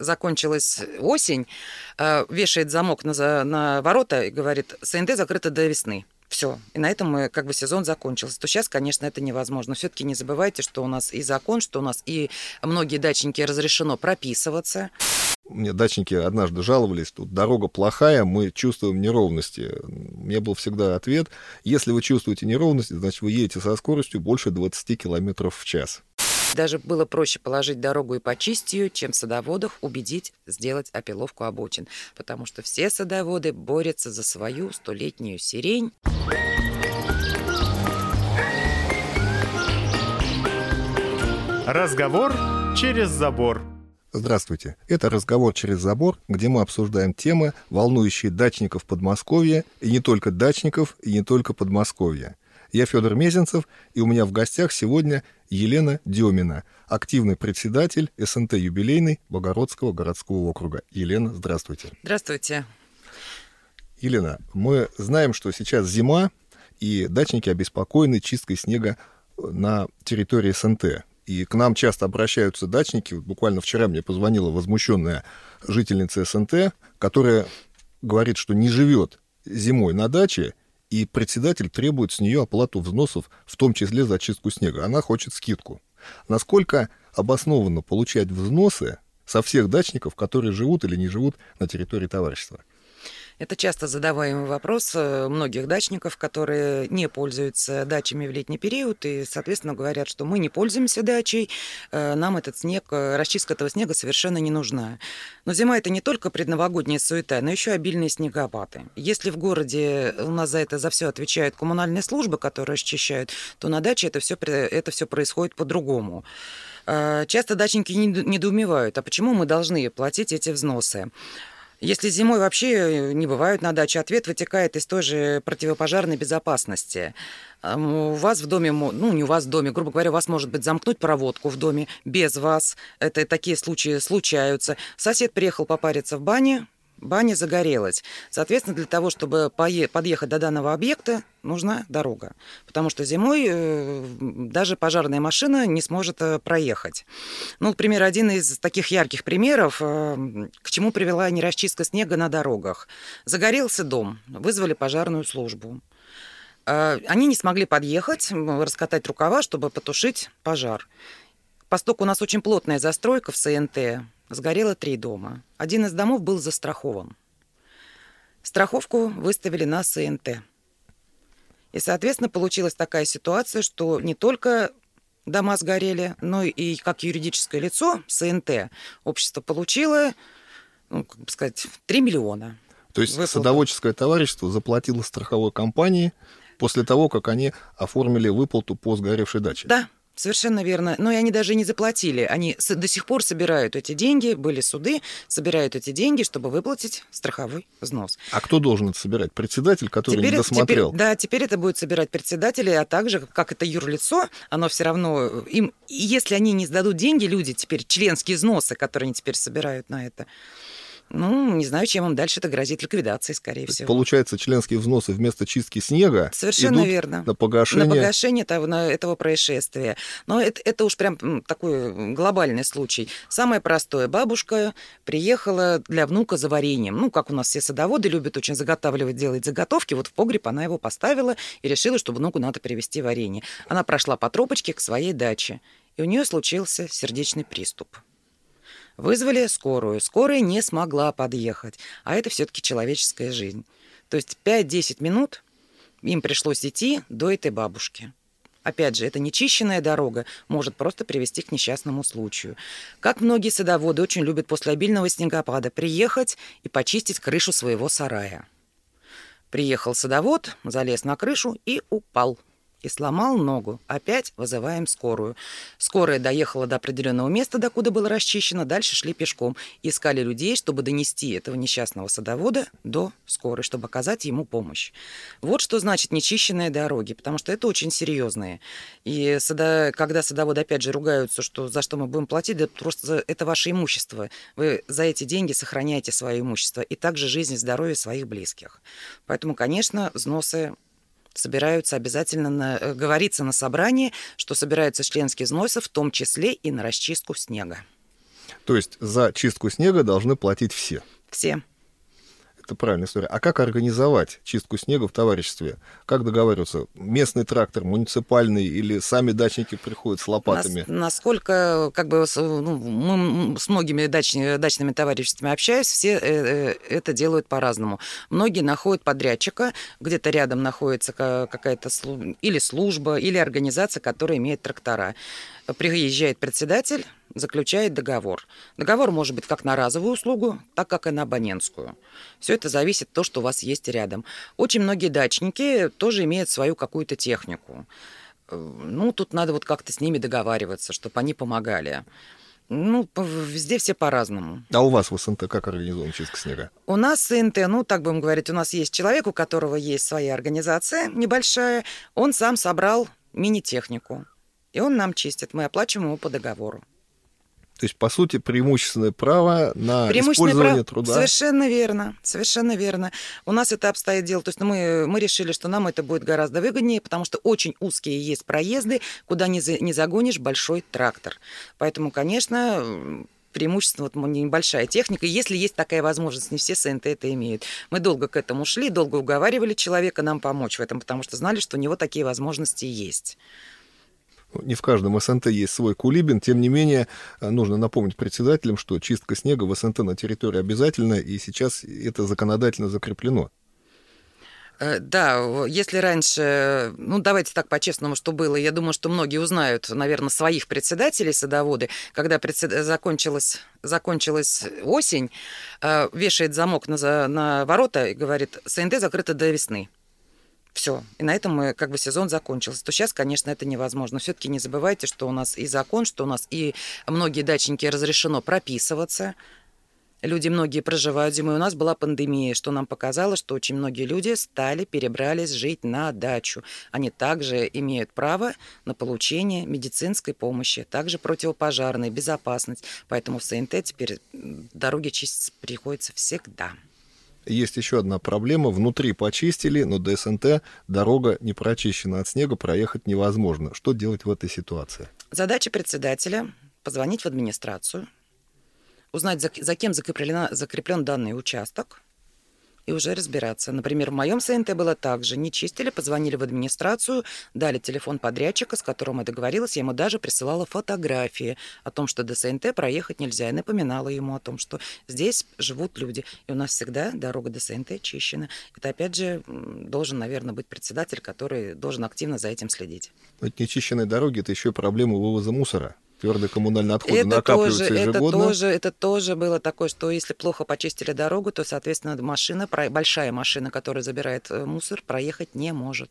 закончилась осень, э, вешает замок на, на ворота и говорит, СНТ закрыто до весны. Все. И на этом мы, как бы сезон закончился. То сейчас, конечно, это невозможно. Все-таки не забывайте, что у нас и закон, что у нас и многие дачники разрешено прописываться. Мне дачники однажды жаловались, тут дорога плохая, мы чувствуем неровности. Меня был всегда ответ, если вы чувствуете неровности, значит, вы едете со скоростью больше 20 километров в час. Даже было проще положить дорогу и почистить ее, чем садоводов убедить сделать опиловку обочин. Потому что все садоводы борются за свою столетнюю сирень. Разговор через забор. Здравствуйте. Это «Разговор через забор», где мы обсуждаем темы, волнующие дачников Подмосковья, и не только дачников, и не только Подмосковья. Я Федор Мезенцев, и у меня в гостях сегодня Елена Демина, активный председатель СНТ «Юбилейный» Богородского городского округа. Елена, здравствуйте. Здравствуйте. Елена, мы знаем, что сейчас зима, и дачники обеспокоены чисткой снега на территории СНТ. И к нам часто обращаются дачники. Вот буквально вчера мне позвонила возмущенная жительница СНТ, которая говорит, что не живет зимой на даче, и председатель требует с нее оплату взносов, в том числе за чистку снега. Она хочет скидку. Насколько обоснованно получать взносы со всех дачников, которые живут или не живут на территории товарищества? Это часто задаваемый вопрос э, многих дачников, которые не пользуются дачами в летний период и, соответственно, говорят, что мы не пользуемся дачей, э, нам этот снег, э, расчистка этого снега совершенно не нужна. Но зима это не только предновогодняя суета, но еще обильные снегопады. Если в городе у нас за это за все отвечают коммунальные службы, которые расчищают, то на даче это все, это все происходит по-другому. Часто дачники недоумевают, а почему мы должны платить эти взносы? Если зимой вообще не бывают на даче, ответ вытекает из той же противопожарной безопасности. У вас в доме, ну не у вас в доме, грубо говоря, у вас может быть замкнуть проводку в доме без вас. Это такие случаи случаются. Сосед приехал попариться в бане, баня загорелась. Соответственно, для того, чтобы подъехать до данного объекта, нужна дорога. Потому что зимой э, даже пожарная машина не сможет э, проехать. Ну, например, один из таких ярких примеров, э, к чему привела нерасчистка снега на дорогах. Загорелся дом, вызвали пожарную службу. Они не смогли подъехать, раскатать рукава, чтобы потушить пожар. Поскольку у нас очень плотная застройка в СНТ, Сгорело три дома. Один из домов был застрахован. Страховку выставили на СНТ. И, соответственно, получилась такая ситуация, что не только дома сгорели, но и как юридическое лицо СНТ общество получило, ну, как бы сказать, 3 миллиона. То есть выплату. садоводческое товарищество заплатило страховой компании после того, как они оформили выплату по сгоревшей даче? Да, Совершенно верно. Но и они даже не заплатили. Они до сих пор собирают эти деньги, были суды, собирают эти деньги, чтобы выплатить страховой взнос. А кто должен это собирать? Председатель, который теперь, не досмотрел? Теперь, да, теперь это будет собирать председатели, а также, как это юрлицо, оно все равно им, если они не сдадут деньги, люди теперь, членские взносы, которые они теперь собирают на это, ну, не знаю, чем им дальше это грозит ликвидацией, скорее всего. Получается, членские взносы вместо чистки снега Совершенно идут верно. на погашение... На погашение того, на этого происшествия. Но это, это уж прям такой глобальный случай. Самое простое. Бабушка приехала для внука за вареньем. Ну, как у нас все садоводы любят очень заготавливать, делать заготовки. Вот в погреб она его поставила и решила, что внуку надо привезти варенье. Она прошла по тропочке к своей даче. И у нее случился сердечный приступ. Вызвали скорую. Скорая не смогла подъехать. А это все-таки человеческая жизнь. То есть 5-10 минут им пришлось идти до этой бабушки. Опять же, это нечищенная дорога может просто привести к несчастному случаю. Как многие садоводы очень любят после обильного снегопада приехать и почистить крышу своего сарая. Приехал садовод, залез на крышу и упал – и сломал ногу. Опять вызываем скорую. Скорая доехала до определенного места, докуда было расчищено. Дальше шли пешком. Искали людей, чтобы донести этого несчастного садовода до скорой, чтобы оказать ему помощь. Вот что значит нечищенные дороги, потому что это очень серьезные. И сада, когда садоводы опять же ругаются, что за что мы будем платить, да просто это ваше имущество. Вы за эти деньги сохраняете свое имущество и также жизнь и здоровье своих близких. Поэтому, конечно, взносы собираются обязательно, на, э, говорится на собрании, что собираются членские взносы, в том числе и на расчистку снега. То есть за чистку снега должны платить все? Все. Это правильная история. А как организовать чистку снега в товариществе? Как договариваться? Местный трактор, муниципальный или сами дачники приходят с лопатами? Нас, насколько как бы ну, мы с многими дач, дачными товариществами общаюсь, все э, э, это делают по-разному. Многие находят подрядчика, где-то рядом находится какая-то или служба, или организация, которая имеет трактора. Приезжает председатель, заключает договор. Договор может быть как на разовую услугу, так как и на абонентскую. Все это зависит от того, что у вас есть рядом. Очень многие дачники тоже имеют свою какую-то технику. Э, ну, тут надо вот как-то с ними договариваться, чтобы они помогали. Ну, везде все по-разному. А у вас в СНТ как организован чистка снега? У нас СНТ, ну, так будем говорить, у нас есть человек, у которого есть своя организация небольшая. Он сам собрал мини-технику. И он нам чистит. Мы оплачиваем его по договору. То есть, по сути, преимущественное право на преимущественное использование право... труда. Совершенно верно, совершенно верно. У нас это обстоит дело. То есть мы, мы решили, что нам это будет гораздо выгоднее, потому что очень узкие есть проезды, куда не, за, не загонишь большой трактор. Поэтому, конечно, преимущество, вот небольшая техника. Если есть такая возможность, не все СНТ это имеют. Мы долго к этому шли, долго уговаривали человека нам помочь в этом, потому что знали, что у него такие возможности есть. Не в каждом СНТ есть свой кулибин, тем не менее, э, нужно напомнить председателям, что чистка снега в СНТ на территории обязательна, и сейчас это законодательно закреплено. Э, да, если раньше, ну давайте так по-честному, что было, я думаю, что многие узнают, наверное, своих председателей садоводы, когда председ... закончилась, закончилась осень, э, вешает замок на, на ворота и говорит, СНТ закрыто до весны. Все. И на этом мы, как бы сезон закончился. То сейчас, конечно, это невозможно. Все-таки не забывайте, что у нас и закон, что у нас и многие дачники разрешено прописываться. Люди многие проживают зимой. У нас была пандемия, что нам показало, что очень многие люди стали, перебрались жить на дачу. Они также имеют право на получение медицинской помощи, также противопожарной, безопасность. Поэтому в СНТ теперь дороги чистить приходится всегда. Есть еще одна проблема. Внутри почистили, но до СНТ дорога не прочищена от снега, проехать невозможно. Что делать в этой ситуации? Задача председателя – позвонить в администрацию, узнать, за, кем закреплен, закреплен данный участок – и уже разбираться. Например, в моем СНТ было так же. Не чистили, позвонили в администрацию, дали телефон подрядчика, с которым я договорилась. Я ему даже присылала фотографии о том, что до СНТ проехать нельзя. И напоминала ему о том, что здесь живут люди. И у нас всегда дорога до СНТ чищена. Это, опять же, должен, наверное, быть председатель, который должен активно за этим следить. Но это нечищенные дороги, это еще проблема вывоза мусора твердые коммунальные отходы это накапливаются тоже, ежегодно. Это тоже, это тоже было такое, что если плохо почистили дорогу, то, соответственно, машина, большая машина, которая забирает э, мусор, проехать не может.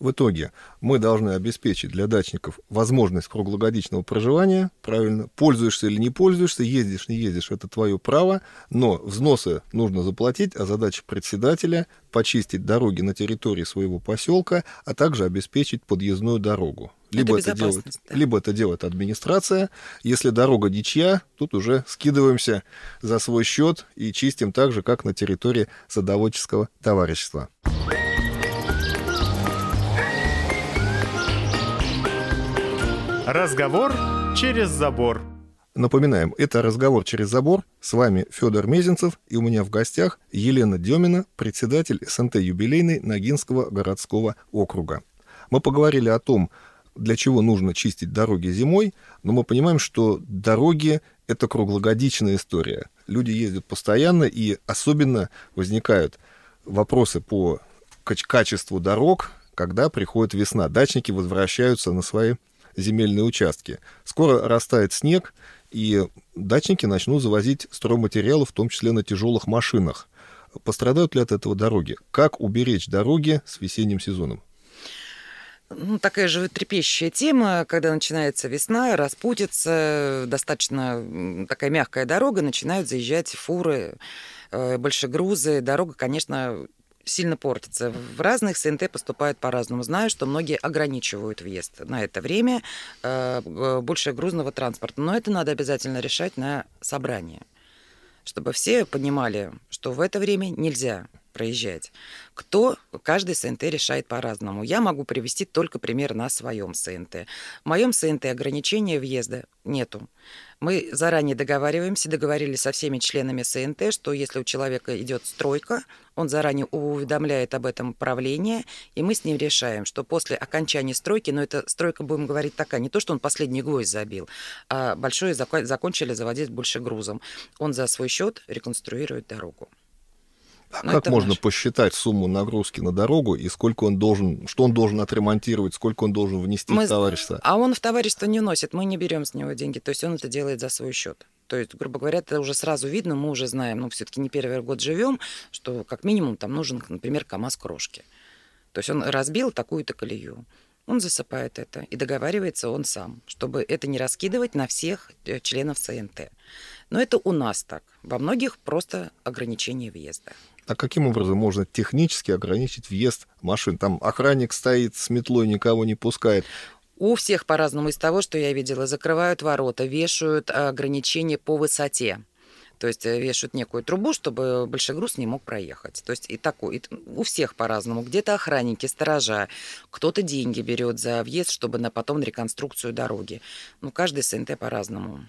В итоге мы должны обеспечить для дачников возможность круглогодичного проживания, правильно, пользуешься или не пользуешься, ездишь, не ездишь, это твое право, но взносы нужно заплатить, а задача председателя почистить дороги на территории своего поселка, а также обеспечить подъездную дорогу. Либо это, это делает, да. либо это делает администрация. Если дорога ничья, тут уже скидываемся за свой счет и чистим так же, как на территории садоводческого товарищества. Разговор через забор. Напоминаем, это разговор через забор. С вами Федор Мезенцев, и у меня в гостях Елена Демина, председатель СНТ юбилейной Ногинского городского округа. Мы поговорили о том, для чего нужно чистить дороги зимой, но мы понимаем, что дороги — это круглогодичная история. Люди ездят постоянно, и особенно возникают вопросы по качеству дорог, когда приходит весна. Дачники возвращаются на свои земельные участки. Скоро растает снег, и дачники начнут завозить стройматериалы, в том числе на тяжелых машинах. Пострадают ли от этого дороги? Как уберечь дороги с весенним сезоном? Ну, такая трепещущая тема, когда начинается весна, распутится, достаточно такая мягкая дорога, начинают заезжать фуры, э, большегрузы. Дорога, конечно, сильно портится. В разных СНТ поступают по-разному. Знаю, что многие ограничивают въезд на это время э, больше грузного транспорта. Но это надо обязательно решать на собрании, чтобы все понимали, что в это время нельзя проезжать. Кто, каждый СНТ решает по-разному. Я могу привести только пример на своем СНТ. В моем СНТ ограничения въезда нету. Мы заранее договариваемся, договорились со всеми членами СНТ, что если у человека идет стройка, он заранее уведомляет об этом правление, и мы с ним решаем, что после окончания стройки, но это стройка, будем говорить, такая, не то, что он последний гвоздь забил, а большое закончили заводить больше грузом. Он за свой счет реконструирует дорогу. А Но как можно наш. посчитать сумму нагрузки на дорогу и сколько он должен, что он должен отремонтировать, сколько он должен внести мы, в товарищество? А он в товарищество не вносит, мы не берем с него деньги, то есть он это делает за свой счет. То есть, грубо говоря, это уже сразу видно, мы уже знаем, ну, все-таки не первый год живем, что как минимум там нужен, например, КАМАЗ крошки. То есть он разбил такую-то колею. Он засыпает это и договаривается он сам, чтобы это не раскидывать на всех э, членов ЦНТ. Но это у нас так. Во многих просто ограничение въезда. А каким образом можно технически ограничить въезд машин? Там охранник стоит с метлой, никого не пускает. У всех по-разному из того, что я видела. Закрывают ворота, вешают ограничения по высоте. То есть э, вешают некую трубу, чтобы большой груз не мог проехать. То есть и такой, и у всех по-разному. Где-то охранники, сторожа, кто-то деньги берет за въезд, чтобы на потом реконструкцию дороги. Ну, каждый СНТ по-разному.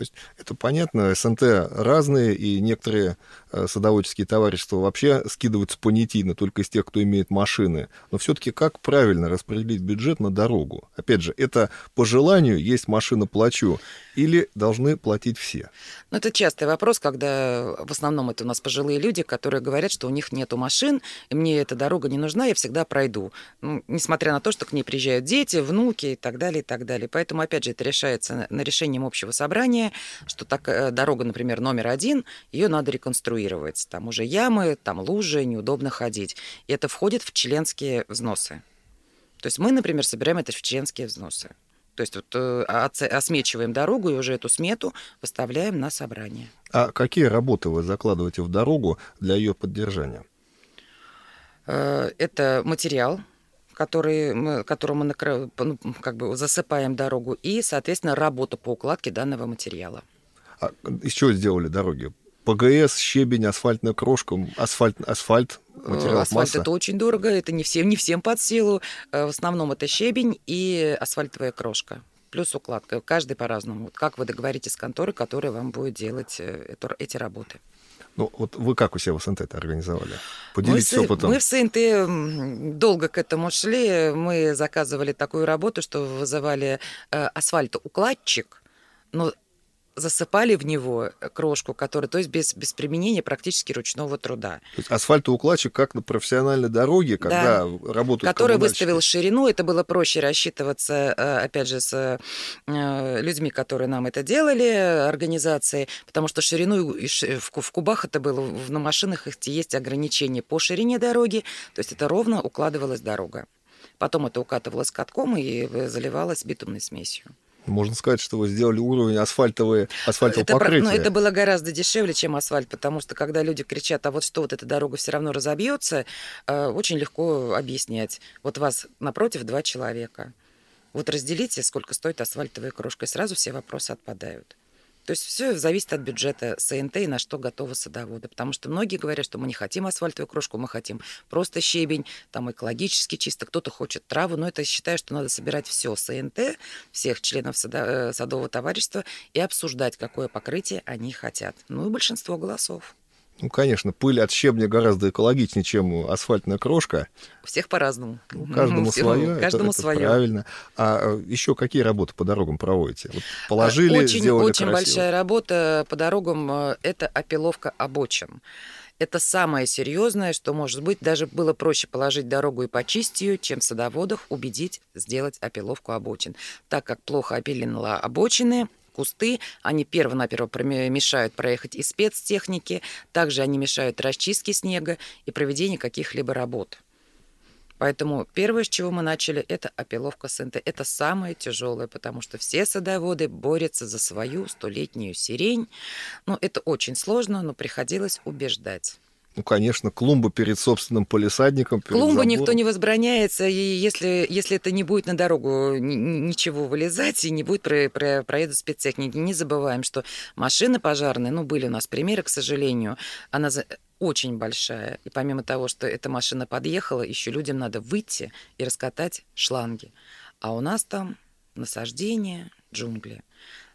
То есть это понятно, СНТ разные, и некоторые э, садоводческие товарищества вообще скидываются понятийно только из тех, кто имеет машины. Но все-таки как правильно распределить бюджет на дорогу? Опять же, это по желанию есть машина плачу, или должны платить все? Ну, это частый вопрос, когда в основном это у нас пожилые люди, которые говорят, что у них нету машин, и мне эта дорога не нужна, я всегда пройду. Ну, несмотря на то, что к ней приезжают дети, внуки и так далее, и так далее. Поэтому, опять же, это решается на решением общего собрания что так, э, дорога, например, номер один, ее надо реконструировать. Там уже ямы, там лужи, неудобно ходить. И это входит в членские взносы. То есть мы, например, собираем это в членские взносы. То есть вот, э, осмечиваем дорогу и уже эту смету выставляем на собрание. А какие работы вы закладываете в дорогу для ее поддержания? Э, это материал, который мы, которым мы накры, ну, как бы засыпаем дорогу, и, соответственно, работа по укладке данного материала. А из чего сделали дороги? ПГС, щебень, асфальтная крошка, асфальт, асфальт, материал Асфальт масса. это очень дорого, это не всем, не всем под силу. Э, в основном это щебень и асфальтовая крошка. Плюс укладка. Каждый по-разному. Как вы договоритесь с конторой, которая вам будет делать э, эти работы. Ну, вот вы как у себя в СНТ это организовали? Поделитесь мы, опытом. Мы в СНТ долго к этому шли. Мы заказывали такую работу, что вызывали э, асфальтоукладчик, но засыпали в него крошку, которая, то есть без, без применения практически ручного труда. То есть асфальтоукладчик как на профессиональной дороге, когда да. работают Который выставил ширину, это было проще рассчитываться, э, опять же, с э, людьми, которые нам это делали, организации, потому что ширину в кубах это было, на машинах есть ограничения по ширине дороги, то есть это ровно укладывалась дорога. Потом это укатывалось катком и заливалось битумной смесью. Можно сказать, что вы сделали уровень асфальтовые, асфальтового это, покрытия. Но это было гораздо дешевле, чем асфальт, потому что когда люди кричат, а вот что, вот эта дорога все равно разобьется, э, очень легко объяснять. Вот вас напротив два человека. Вот разделите, сколько стоит асфальтовая крошка, и сразу все вопросы отпадают. То есть все зависит от бюджета СНТ и на что готовы садоводы. Потому что многие говорят, что мы не хотим асфальтовую крошку, мы хотим просто щебень, там экологически чисто, кто-то хочет траву. Но это считаю, что надо собирать все СНТ, всех членов сада, э, садового товарищества и обсуждать, какое покрытие они хотят. Ну и большинство голосов. Ну, конечно, пыль от щебня гораздо экологичнее, чем асфальтная крошка. У всех по-разному. Ну, каждому свое. Каждому это, свое. Это правильно. А э, еще какие работы по дорогам проводите? Вот положили, очень, сделали Очень красиво. большая работа по дорогам э, – это опиловка обочин. Это самое серьезное, что может быть. Даже было проще положить дорогу и почистить ее, чем садоводов убедить сделать опиловку обочин. Так как плохо опилены обочины, кусты. Они перво-наперво мешают проехать и спецтехники. Также они мешают расчистке снега и проведению каких-либо работ. Поэтому первое, с чего мы начали, это опиловка СНТ. Это самое тяжелое, потому что все садоводы борются за свою столетнюю сирень. Ну, это очень сложно, но приходилось убеждать. Ну, конечно, клумба перед собственным полисадником. Перед Клумбу никто не возбраняется, и если, если это не будет на дорогу ничего вылезать, и не будет про, про, проезда спецтехники, не забываем, что машины пожарные, ну, были у нас примеры, к сожалению, она очень большая. И помимо того, что эта машина подъехала, еще людям надо выйти и раскатать шланги. А у нас там насаждение, джунгли.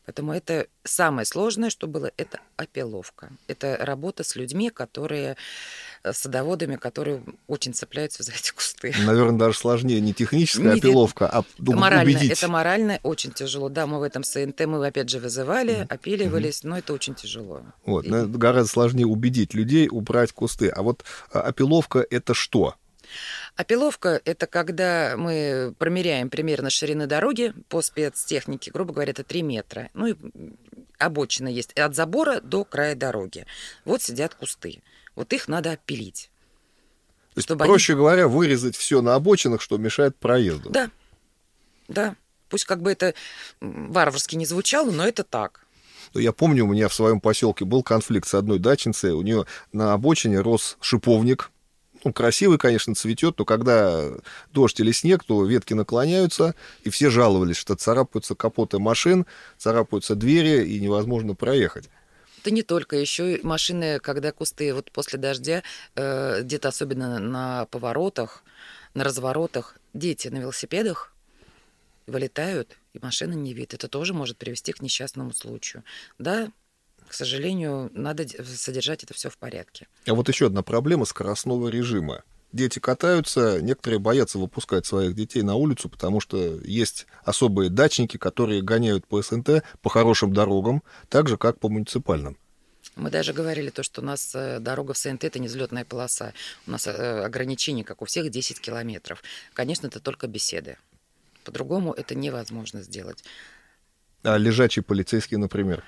Поэтому это самое сложное, что было, это опиловка. Это работа с людьми, которые э, садоводами, которые очень цепляются за эти кусты. Наверное, даже сложнее не техническая не, опиловка, а морально, убедить. Это морально очень тяжело. Да, мы в этом СНТ, мы опять же вызывали, mm опиливались, mm но это очень тяжело. Вот, И... гораздо сложнее убедить людей убрать кусты. А вот а, опиловка это что? Опиловка – это когда мы промеряем примерно ширины дороги по спецтехнике, грубо говоря, это 3 метра. Ну и обочина есть от забора до края дороги. Вот сидят кусты. Вот их надо опилить. То есть, проще они... говоря, вырезать все на обочинах, что мешает проезду. Да, да. Пусть как бы это варварски не звучало, но это так. Ну, я помню, у меня в своем поселке был конфликт с одной дачницей. У нее на обочине рос шиповник, он красивый, конечно, цветет, но когда дождь или снег, то ветки наклоняются, и все жаловались, что царапаются капоты машин, царапаются двери, и невозможно проехать. Это не только, еще машины, когда кусты вот после дождя, э, где-то особенно на поворотах, на разворотах, дети на велосипедах вылетают, и машины не видят. Это тоже может привести к несчастному случаю. Да, к сожалению, надо содержать это все в порядке. А вот еще одна проблема скоростного режима. Дети катаются, некоторые боятся выпускать своих детей на улицу, потому что есть особые дачники, которые гоняют по СНТ по хорошим дорогам, так же, как по муниципальным. Мы даже говорили то, что у нас э, дорога в СНТ – это не взлетная полоса. У нас э, ограничение, как у всех, 10 километров. Конечно, это только беседы. По-другому это невозможно сделать. А лежачий полицейский, например?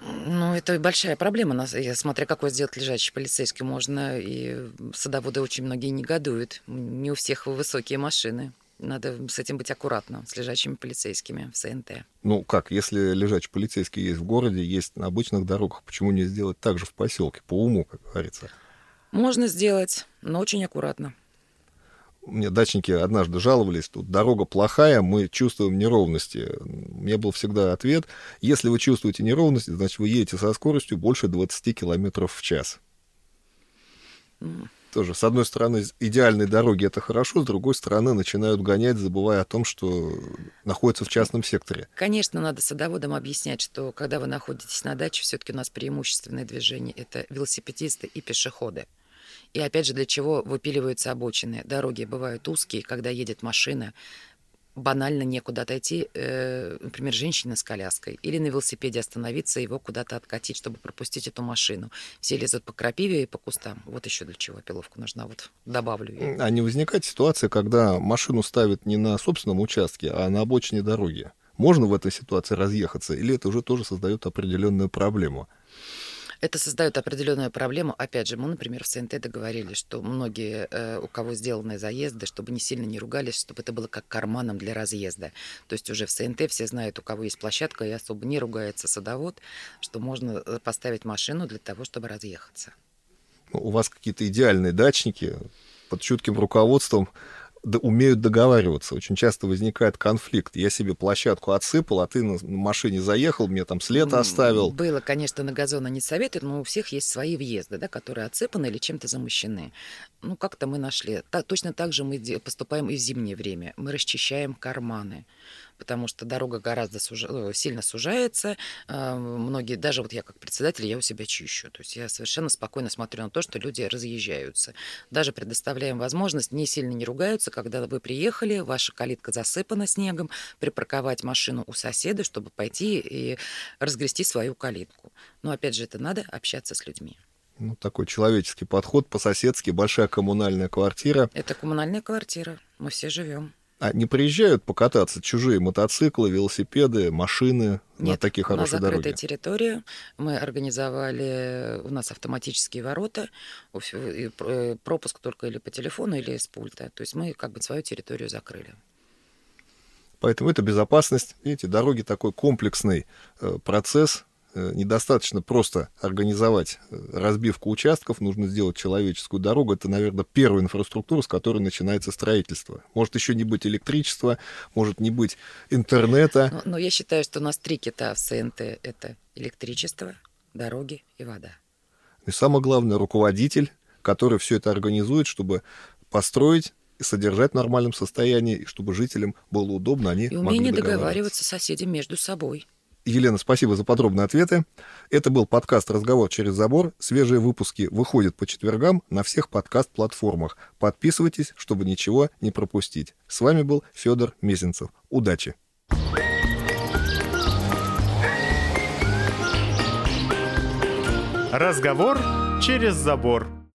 Ну, это большая проблема. Смотря какой сделать лежачий полицейский можно. И садоводы очень многие негодуют. Не у всех высокие машины. Надо с этим быть аккуратно, с лежачими полицейскими в СНТ. Ну как, если лежачий полицейский есть в городе, есть на обычных дорогах, почему не сделать так же в поселке, по уму, как говорится? Можно сделать, но очень аккуратно мне дачники однажды жаловались, тут дорога плохая, мы чувствуем неровности. У меня был всегда ответ, если вы чувствуете неровности, значит, вы едете со скоростью больше 20 километров в час. Mm. Тоже, с одной стороны, идеальные дороги это хорошо, с другой стороны, начинают гонять, забывая о том, что находятся в частном секторе. Конечно, надо садоводам объяснять, что когда вы находитесь на даче, все-таки у нас преимущественное движение это велосипедисты и пешеходы. И опять же, для чего выпиливаются обочины? Дороги бывают узкие, когда едет машина, банально некуда отойти, э, например, женщина с коляской, или на велосипеде остановиться, его куда-то откатить, чтобы пропустить эту машину. Все лезут по крапиве и по кустам. Вот еще для чего пиловка нужна, вот добавлю. Ее. А не возникает ситуация, когда машину ставят не на собственном участке, а на обочине дороги? Можно в этой ситуации разъехаться, или это уже тоже создает определенную проблему? Это создает определенную проблему. Опять же, мы, например, в СНТ договорились, что многие, э, у кого сделаны заезды, чтобы не сильно не ругались, чтобы это было как карманом для разъезда. То есть уже в СНТ все знают, у кого есть площадка, и особо не ругается садовод, что можно э, поставить машину для того, чтобы разъехаться. У вас какие-то идеальные дачники под чутким руководством умеют договариваться. Очень часто возникает конфликт. Я себе площадку отсыпал, а ты на машине заехал, мне там след оставил. Было, конечно, на газон не советуют, но у всех есть свои въезды, да, которые отсыпаны или чем-то замощены. Ну, как-то мы нашли. точно так же мы поступаем и в зимнее время. Мы расчищаем карманы потому что дорога гораздо сужа... Э, сильно сужается. А, многие, даже вот я как председатель, я у себя чищу. То есть я совершенно спокойно смотрю на то, что люди разъезжаются. Даже предоставляем возможность, не сильно не ругаются, когда вы приехали, ваша калитка засыпана снегом, припарковать машину у соседа, чтобы пойти и разгрести свою калитку. Но опять же, это надо общаться с людьми. Ну, такой человеческий подход по-соседски, большая коммунальная квартира. Это коммунальная квартира. Мы все живем. А не приезжают покататься чужие мотоциклы, велосипеды, машины Нет, на такие хорошие дороги? Нет, закрытая территория. Мы организовали, у нас автоматические ворота, э, пропуск только или по телефону, или с пульта. То есть мы как бы свою территорию закрыли. Поэтому это безопасность. Видите, дороги такой комплексный э, процесс, Э, недостаточно просто организовать э, разбивку участков, нужно сделать человеческую дорогу. Это, наверное, первая инфраструктура, с которой начинается строительство. Может еще не быть электричества, может не быть интернета. Но, но я считаю, что у нас три кита в СНТ — это электричество, дороги и вода. И самое главное, руководитель, который все это организует, чтобы построить и содержать в нормальном состоянии, и чтобы жителям было удобно, они И могли умение договариваться. договариваться с соседями между собой. Елена, спасибо за подробные ответы. Это был подкаст «Разговор через забор». Свежие выпуски выходят по четвергам на всех подкаст-платформах. Подписывайтесь, чтобы ничего не пропустить. С вами был Федор Мезенцев. Удачи! Разговор через забор.